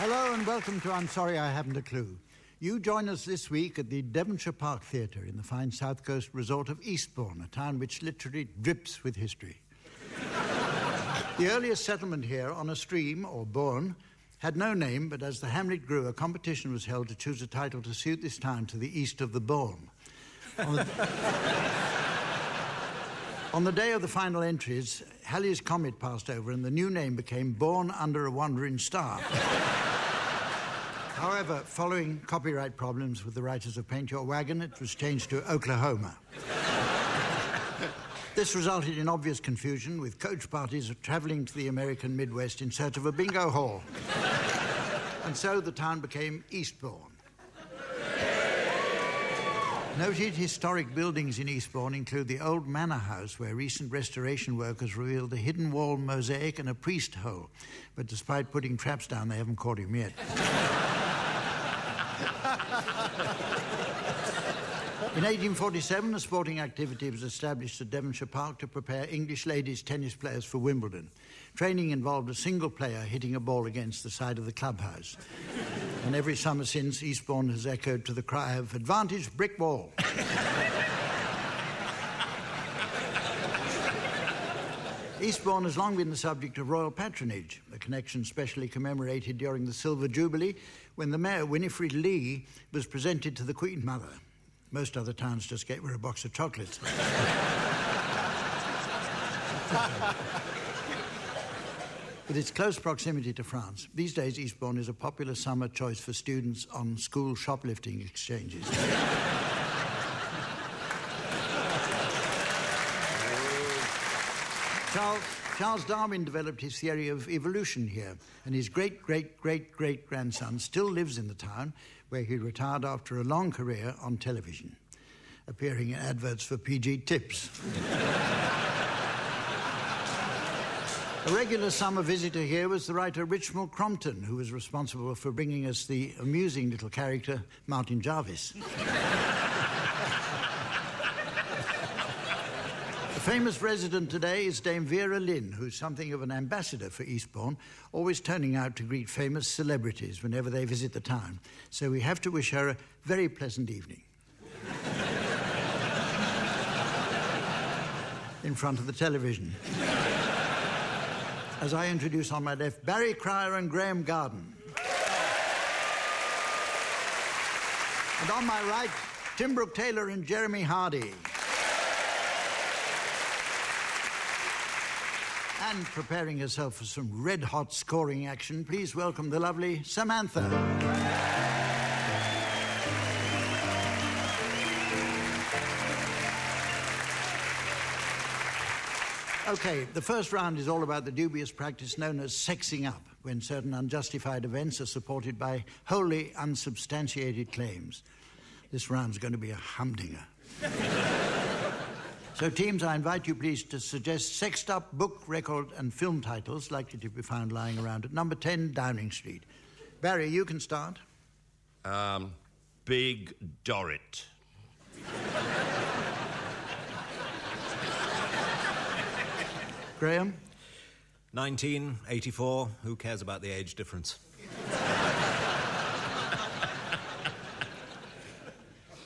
Hello and welcome to I'm Sorry I Haven't a Clue. You join us this week at the Devonshire Park Theatre in the fine south coast resort of Eastbourne, a town which literally drips with history. the earliest settlement here on a stream, or bourne, had no name, but as the hamlet grew, a competition was held to choose a title to suit this town to the east of the Bourne. On the, on the day of the final entries, Halley's Comet passed over and the new name became Born Under a Wandering Star. However, following copyright problems with the writers of Paint Your Wagon, it was changed to Oklahoma. this resulted in obvious confusion, with coach parties travelling to the American Midwest in search of a bingo hall. and so the town became Eastbourne. Noted historic buildings in Eastbourne include the old manor house, where recent restoration work has revealed a hidden wall mosaic and a priest hole. But despite putting traps down, they haven't caught him yet. In 1847, a sporting activity was established at Devonshire Park to prepare English ladies tennis players for Wimbledon. Training involved a single player hitting a ball against the side of the clubhouse. and every summer since, Eastbourne has echoed to the cry of advantage brick wall. Eastbourne has long been the subject of royal patronage, a connection specially commemorated during the Silver Jubilee when the mayor, Winifred Lee, was presented to the Queen Mother. Most other towns just gave her a box of chocolates. With its close proximity to France, these days Eastbourne is a popular summer choice for students on school shoplifting exchanges. Charles, Charles Darwin developed his theory of evolution here, and his great great great great grandson still lives in the town where he retired after a long career on television, appearing in adverts for PG Tips. A regular summer visitor here was the writer Richmal Crompton, who was responsible for bringing us the amusing little character Martin Jarvis. Famous resident today is Dame Vera Lynn, who's something of an ambassador for Eastbourne, always turning out to greet famous celebrities whenever they visit the town. So we have to wish her a very pleasant evening. In front of the television. As I introduce on my left Barry Cryer and Graeme Garden. And on my right, Tim Brooke Taylor and Jeremy Hardy. And preparing herself for some red hot scoring action, please welcome the lovely Samantha. Okay, the first round is all about the dubious practice known as sexing up, when certain unjustified events are supported by wholly unsubstantiated claims. This round's going to be a humdinger. So, teams, I invite you please to suggest sexed up book, record, and film titles likely to be found lying around at number 10 Downing Street. Barry, you can start. Um, Big Dorrit. Graeme? 1984. Who cares about the age difference?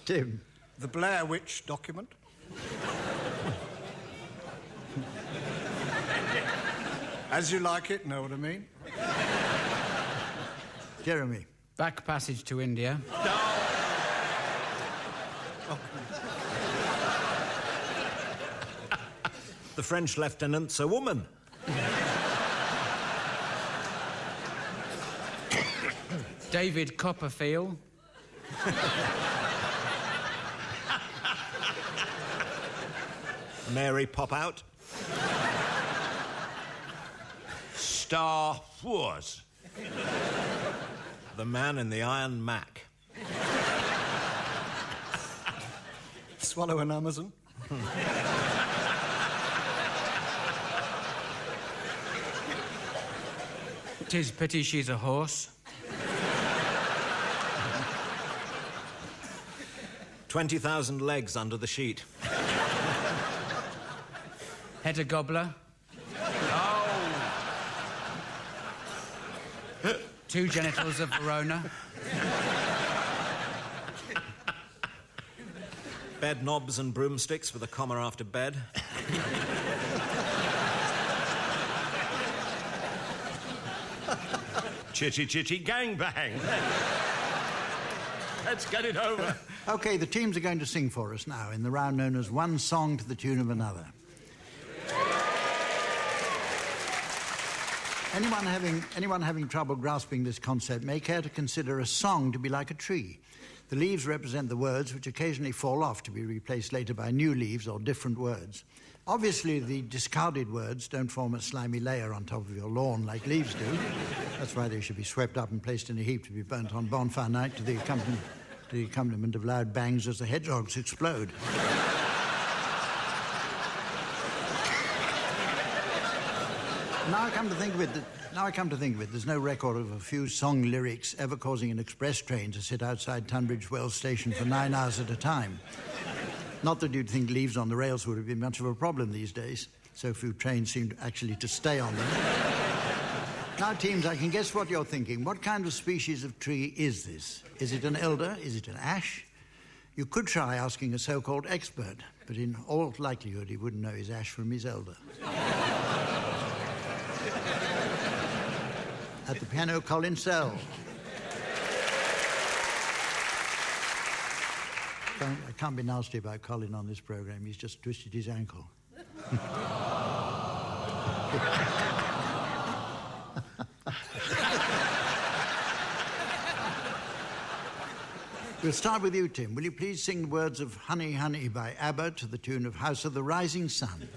Tim? The Blair Witch document. As you like it, know what I mean? Jeremy? Back passage to India. No. The French lieutenant's a woman. David Copperfield. Mary pop out. Star Wars. The man in the Iron Mac. Swallow an Amazon. Tis pity she's a horse. 20,000 legs under the sheet. Hedda Gobbler. Two genitals of Verona. Bed knobs and broomsticks with a comma after bed. Chitty chitty gang bang. Let's get it over. Okay, the teams are going to sing for us now in the round known as One Song to the Tune of Another. Anyone having, anyone having trouble grasping this concept may care to consider a song to be like a tree. The leaves represent the words which occasionally fall off to be replaced later by new leaves or different words. Obviously, the discarded words don't form a slimy layer on top of your lawn like leaves do. That's why they should be swept up and placed in a heap to be burnt on bonfire night to the accompaniment, to the accompaniment of loud bangs as the hedgehogs explode. Now I come to think of it, now I come to think of it, there's no record of a few song lyrics ever causing an express train to sit outside Tunbridge Wells station for nine hours at a time. Not that you'd think leaves on the rails would have been much of a problem these days. So few trains seem actually to stay on them. now, teams, I can guess what you're thinking. What kind of species of tree is this? Is it an elder? Is it an ash? You could try asking a so called expert, but in all likelihood, he wouldn't know his ash from his elder. At the piano, Colin Sell. I can't be nasty about Colin on this program. He's just twisted his ankle. We'll start with you, Tim. Will you please sing the words of Honey, Honey by ABBA to the tune of House of the Rising Sun?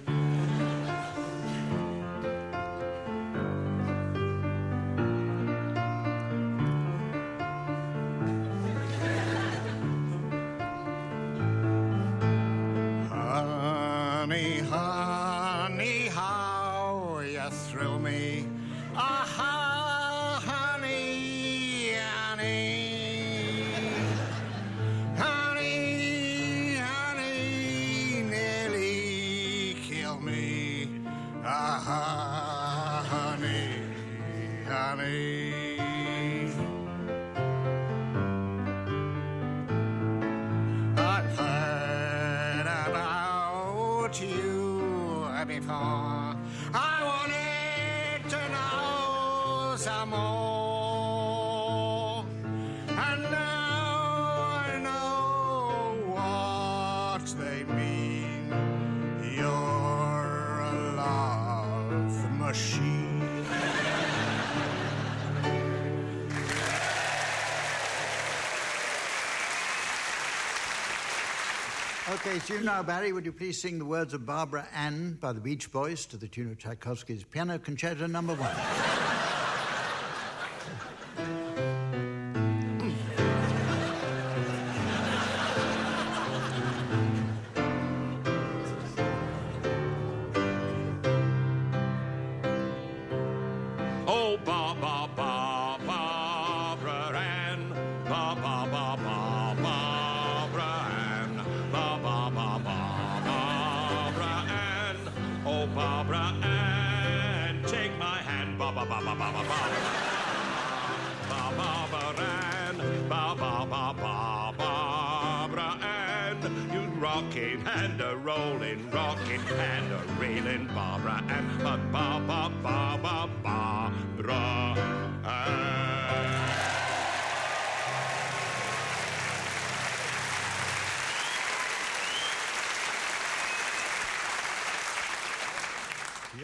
It's you now, Barry. Would you please sing the words of Barbara Ann by the Beach Boys to the tune of Tchaikovsky's Piano Concerto Number One?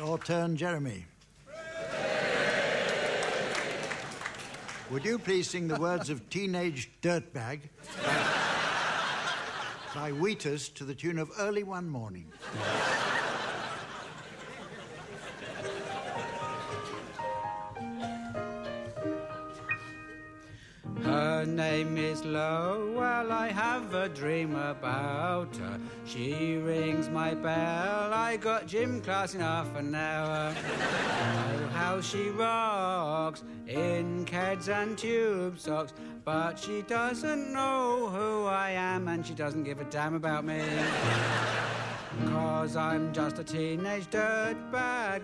Your turn, Jeremy. Would you please sing the words of Teenage Dirtbag by Wheatus to the tune of Early One Morning? Name is Lo. Well, I have a dream about her. She rings my bell. I got gym class in half an hour. oh, how she rocks in keds and tube socks. But she doesn't know who I am and she doesn't give a damn about me. Cause I'm just a teenage dirtbag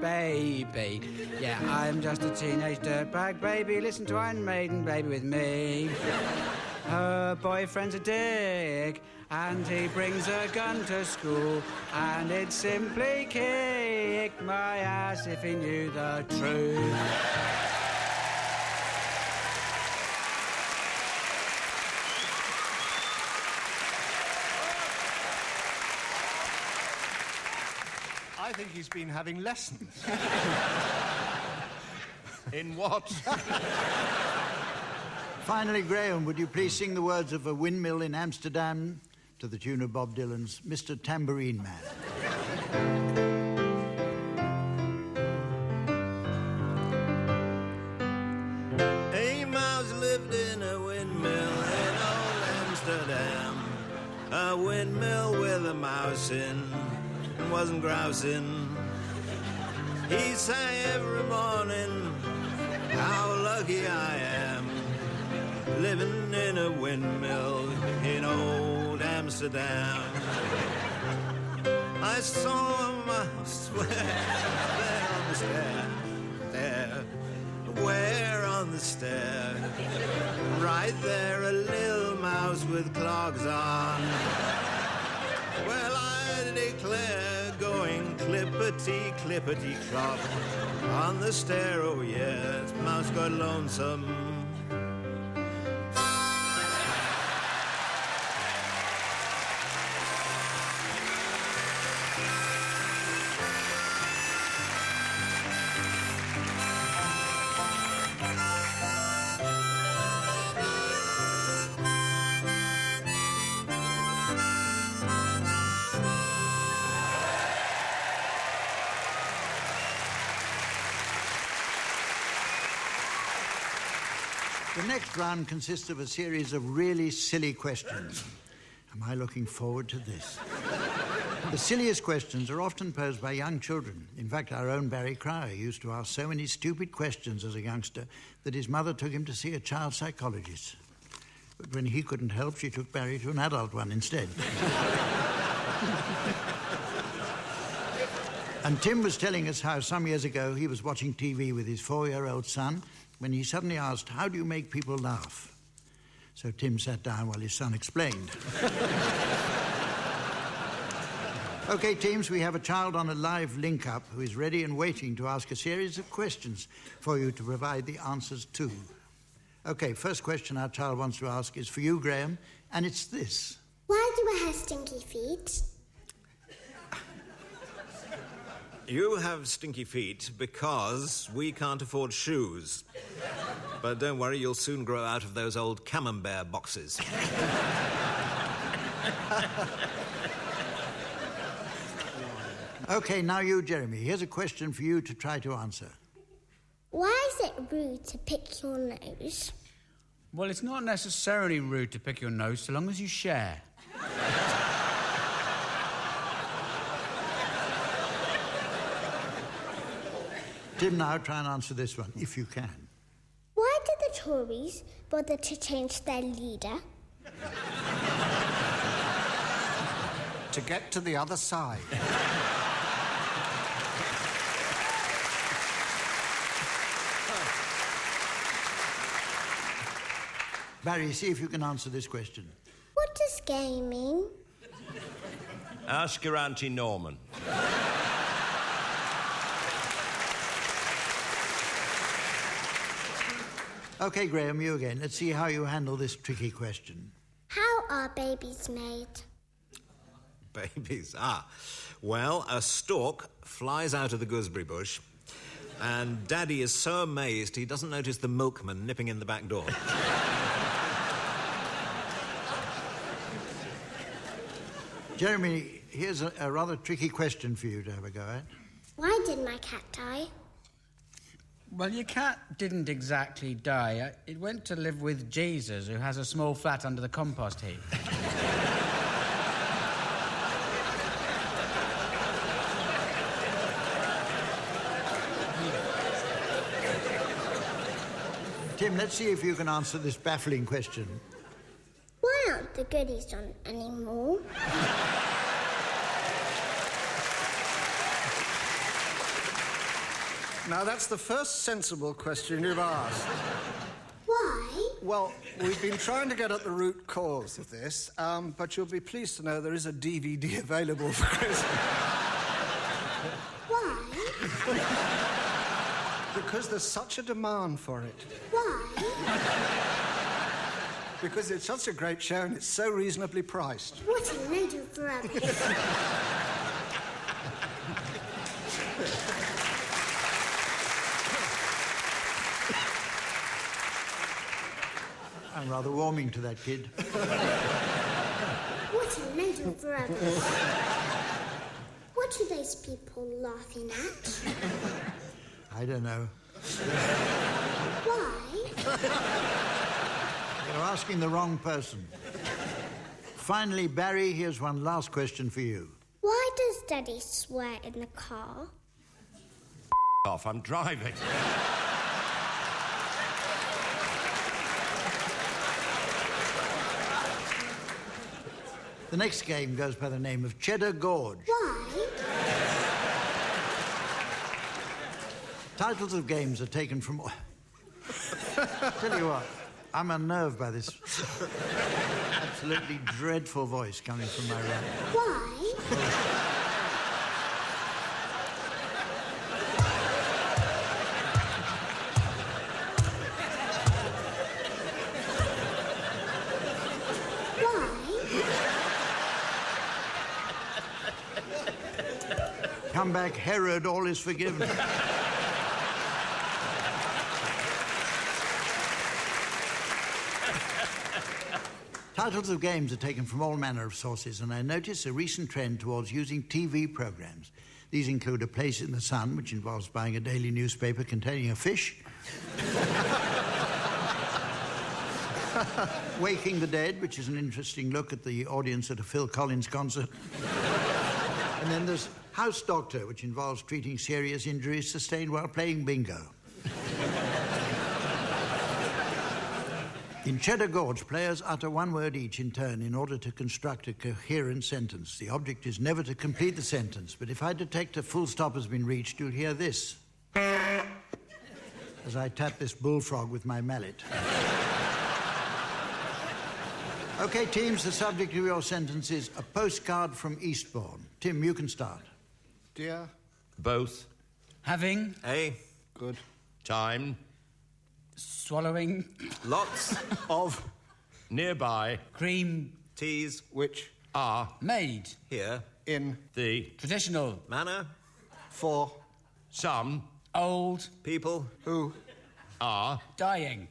baby. Yeah, I'm just a teenage dirtbag baby. Listen to Iron Maiden, baby, with me. Her boyfriend's a dick, and he brings a gun to school, and he'd simply kick my ass if he knew the truth. Think he's been having lessons. In what? Finally, Graeme, would you please sing the words of a windmill in Amsterdam to the tune of Bob Dylan's Mr. Tambourine Man? Amos lived in a windmill in old Amsterdam. A windmill with a mouse in, wasn't grousing. He sang every morning, how lucky I am. Living in a windmill in old Amsterdam. I saw a mouse there on the stair, there, where on the stair, right there, a little mouse with clogs on. Well, I declare, going clippity, clippity clop on the stair, oh yes, mouse got lonesome. Next round consists of a series of really silly questions. Am I looking forward to this? the silliest questions are often posed by young children. In fact, our own Barry Cryer used to ask so many stupid questions as a youngster that his mother took him to see a child psychologist. But when he couldn't help, she took Barry to an adult one instead. And Tim was telling us how some years ago he was watching TV with his four year old son when he suddenly asked, How do you make people laugh? So Tim sat down while his son explained. okay, teams, we have a child on a live link up who is ready and waiting to ask a series of questions for you to provide the answers to. Okay, first question our child wants to ask is for you, Graeme, and it's this. Why do I have stinky feet? You have stinky feet because we can't afford shoes. But don't worry, you'll soon grow out of those old camembert boxes. Okay, now you, Jeremy. Here's a question for you to try to answer. Why is it rude to pick your nose? Well, it's not necessarily rude to pick your nose so long as you share. Tim, now try and answer this one, if you can. Why did the Tories bother to change their leader? to get to the other side. Barry, see if you can answer this question. What does gay mean? Ask your Auntie Norman. Okay, Graeme, you again. Let's see how you handle this tricky question. How are babies made? Babies. Ah. Well, a stork flies out of the gooseberry bush, and Daddy is so amazed he doesn't notice the milkman nipping in the back door. Jeremy, here's a, a rather tricky question for you to have a go at. Why did my cat die? Well, your cat didn't exactly die. It went to live with Jesus, who has a small flat under the compost heap. Tim, let's see if you can answer this baffling question. Why aren't the goodies on anymore? Now, that's the first sensible question you've asked. Why? Well, we've been trying to get at the root cause of this, um, but you'll be pleased to know there is a DVD available for Christmas. Why? because there's such a demand for it. Why? Because it's such a great show and it's so reasonably priced. What a load of rubbish. I'm rather warming to that kid. What a load of rubbish. What are those people laughing at? I don't know. Why? You're asking the wrong person. Finally, Barry, here's one last question for you. Why does Daddy swear in the car? Off, I'm driving. Next game goes by the name of Cheddar Gorge. Why? Titles of games are taken from. Tell you what, I'm unnerved by this absolutely dreadful voice coming from my right. Why? Why? Back, Herod, all is forgiven. Titles of games are taken from all manner of sources, and I notice a recent trend towards using TV programs. These include A Place in the Sun, which involves buying a daily newspaper containing a fish. Waking the Dead, which is an interesting look at the audience at a Phil Collins concert. and then there's House Doctor, which involves treating serious injuries sustained while playing bingo. In Cheddar Gorge, players utter one word each in turn in order to construct a coherent sentence. The object is never to complete the sentence, but if I detect a full stop has been reached, you'll hear this as I tap this bullfrog with my mallet. Okay, teams, the subject of your sentence is a postcard from Eastbourne. Tim, you can start. Dear Both Having, A. good time, swallowing, Lots of nearby, cream, Teas. which are made, here. in the traditional, Manner. for some old, People. who are dying,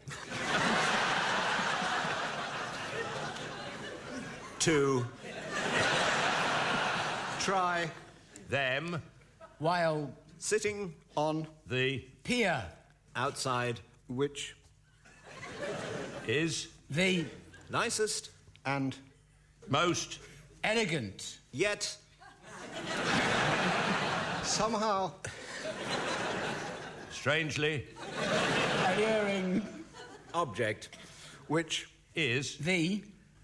To. try them while Sitting. on the pier, Outside. which is the Nicest. and most elegant, Yet. somehow strangely alluring, Object. which is the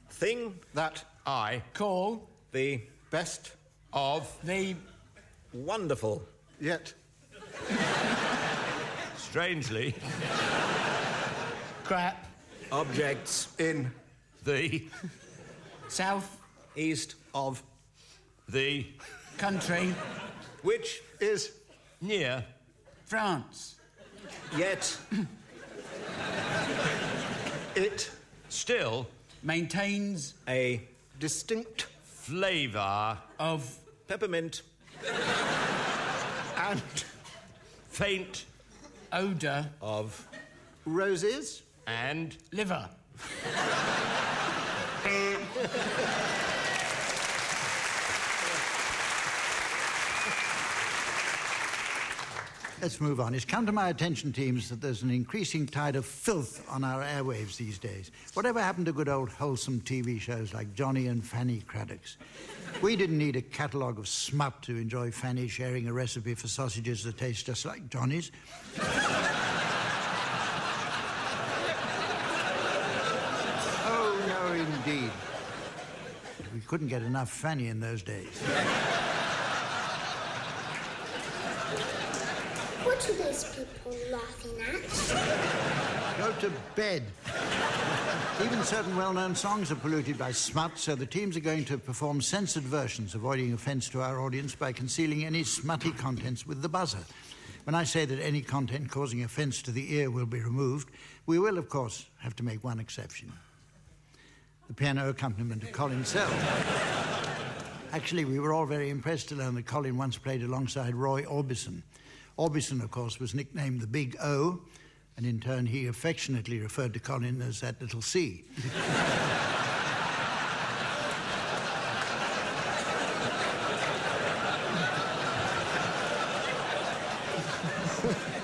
Thing. that I call, The. best of the Wonderful. yet strangely crap, Objects. in the south East. of the country, Which. is near France, Yet. it still maintains A. distinct flavor of Peppermint. And faint odour, Of. roses and liver. let's move on. It's come to my attention, teams, that there's an increasing tide of filth on our airwaves these days. Whatever happened to good old wholesome TV shows like Johnny and Fanny Cradock's? We didn't need a catalogue of smut to enjoy Fanny sharing a recipe for sausages that taste just like Johnny's. oh, no, indeed. We couldn't get enough Fanny in those days. What are those people laughing at? Go to bed. Even certain well known songs are polluted by smut, so the teams are going to perform censored versions, avoiding offence to our audience by concealing any smutty contents with the buzzer. When I say that any content causing offence to the ear will be removed, we will, of course, have to make one exception the piano accompaniment of Colin Sell. Actually, we were all very impressed to learn that Colin once played alongside Roy Orbison. Orbison, of course, was nicknamed the Big O, and in turn he affectionately referred to Colin as that little C.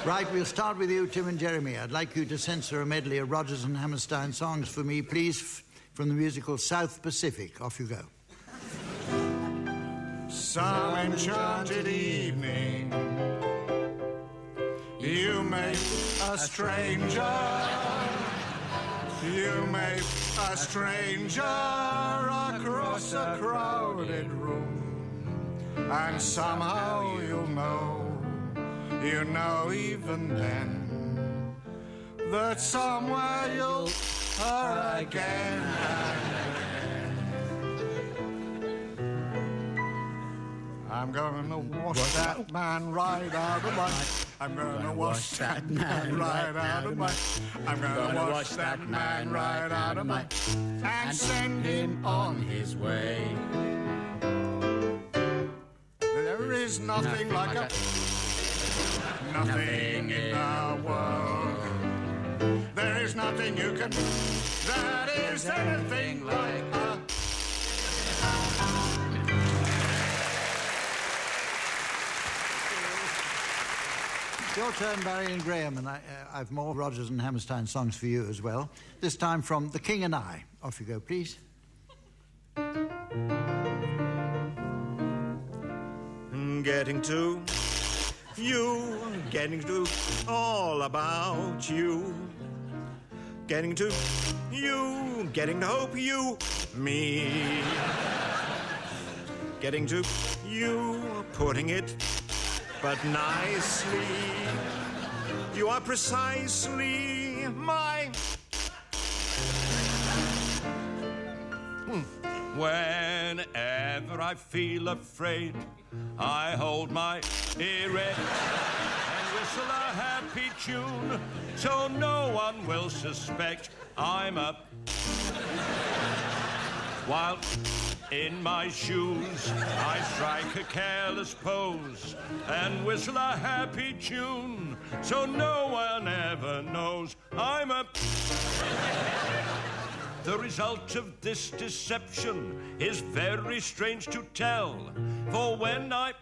right, we'll start with you, Tim and Jeremy. I'd like you to censor a medley of Rodgers and Hammerstein songs for me, please, from the musical South Pacific. Off you go. Some enchanted evening, you meet a stranger. You meet a stranger across a crowded room, and somehow you'll know, you know even then, that somewhere you'll her again. I'm gonna wash that man right out of my. I'm gonna wash that man right out of my. I'm gonna wash that man right out of my. And send him on his way. There is nothing like a. Nothing in the world. There is nothing you can. That is anything like a. Your turn, Barry and Graeme, and I, uh, I've more Rodgers and Hammerstein songs for you as well. This time from The King and I. Off you go, please. Getting to you, getting to all about you. Getting to you, getting to hope you, me. Getting to you, putting it but nicely. You are precisely my. Hmm. Whenever I feel afraid, I hold my ear and whistle a happy tune so no one will suspect I'm up. While in my shoes, I strike a careless pose and whistle a happy tune so no one ever knows I'm a. The result of this deception is very strange to tell. For when I,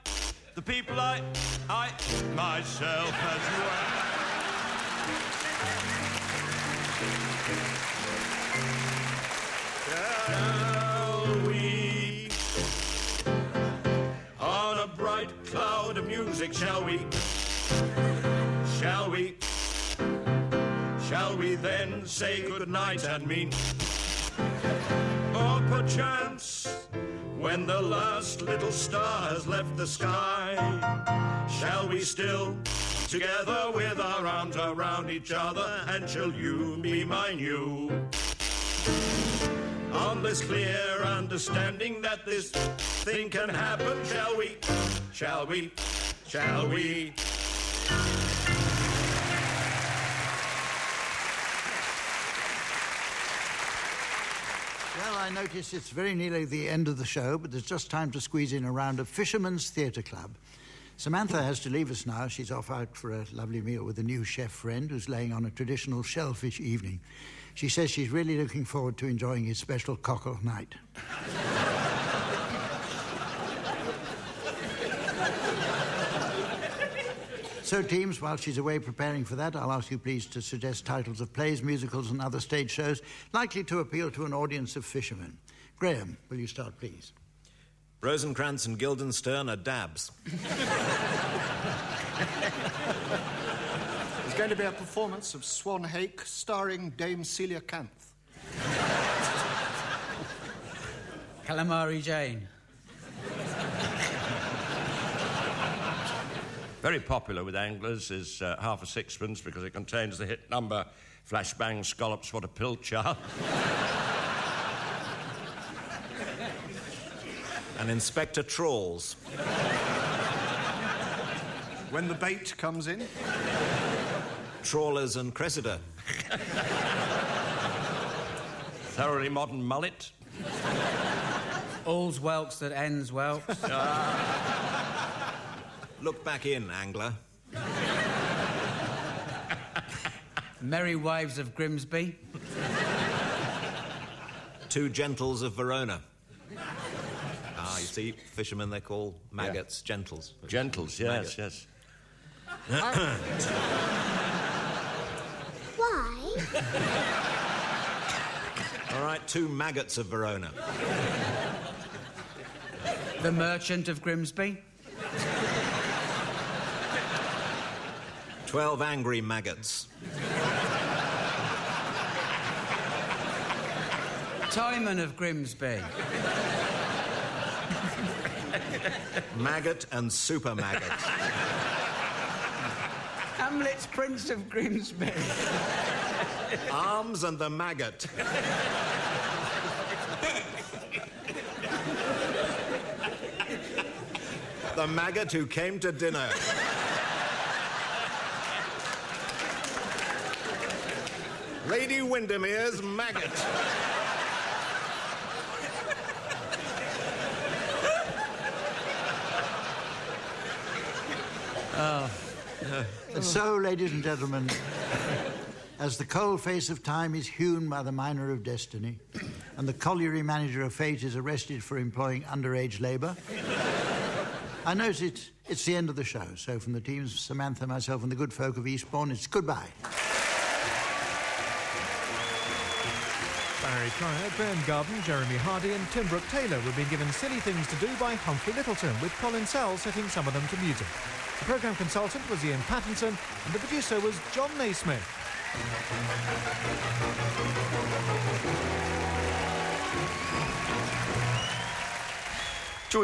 the people I, I, myself as well. Music, shall we? Shall we? Shall we then say good night and mean? Or perchance, when the last little star has left the sky, shall we still, together with our arms around each other, and shall you be my new? On this clear understanding that this thing can happen, shall we? Shall we? Shall we? Well, I notice it's very nearly the end of the show, but there's just time to squeeze in a round of Fisherman's Theatre Club. Samantha has to leave us now. She's off out for a lovely meal with a new chef friend who's laying on a traditional shellfish evening. She says she's really looking forward to enjoying his special cockle night. So, teams, while she's away preparing for that, I'll ask you please to suggest titles of plays, musicals, and other stage shows likely to appeal to an audience of fishermen. Graeme, will you start, please? Rosencrantz and Guildenstern are dabs. There's going to be a performance of Swan Hake starring Dame Celia Canth. Calamari Jane. Very popular with anglers is uh, half a sixpence because it contains the hit number Flashbang Scallops What a Pilcher. And Inspector Trawls. When the bait comes in, Trawlers and Cressida. Thoroughly modern mullet. All's whelks that ends whelks. Look back in, angler. Merry Wives of Grimsby. Two Gentles of Verona. Ah, you see, fishermen they call maggots gentles. Gentles, yes, Maggot. yes. Why? All right, two maggots of Verona. The Merchant of Grimsby. Twelve angry maggots. Timon of Grimsby. Maggot and super maggot. Hamlet's Prince of Grimsby. Arms and the maggot. the maggot who came to dinner. Lady Windermere's maggot. And so, ladies and gentlemen, as the cold face of time is hewn by the miner of destiny, and the colliery manager of fate is arrested for employing underage labour, I notice it, it's the end of the show. So, from the teams of Samantha, myself, and the good folk of Eastbourne, it's goodbye. Barry Cryer, Bern Garden, Jeremy Hardy, and Tim Brooke Taylor were being given silly things to do by Humphrey Lyttelton, with Colin Sell setting some of them to music. The programme consultant was Iain Pattinson, and the producer was Jon Naismith.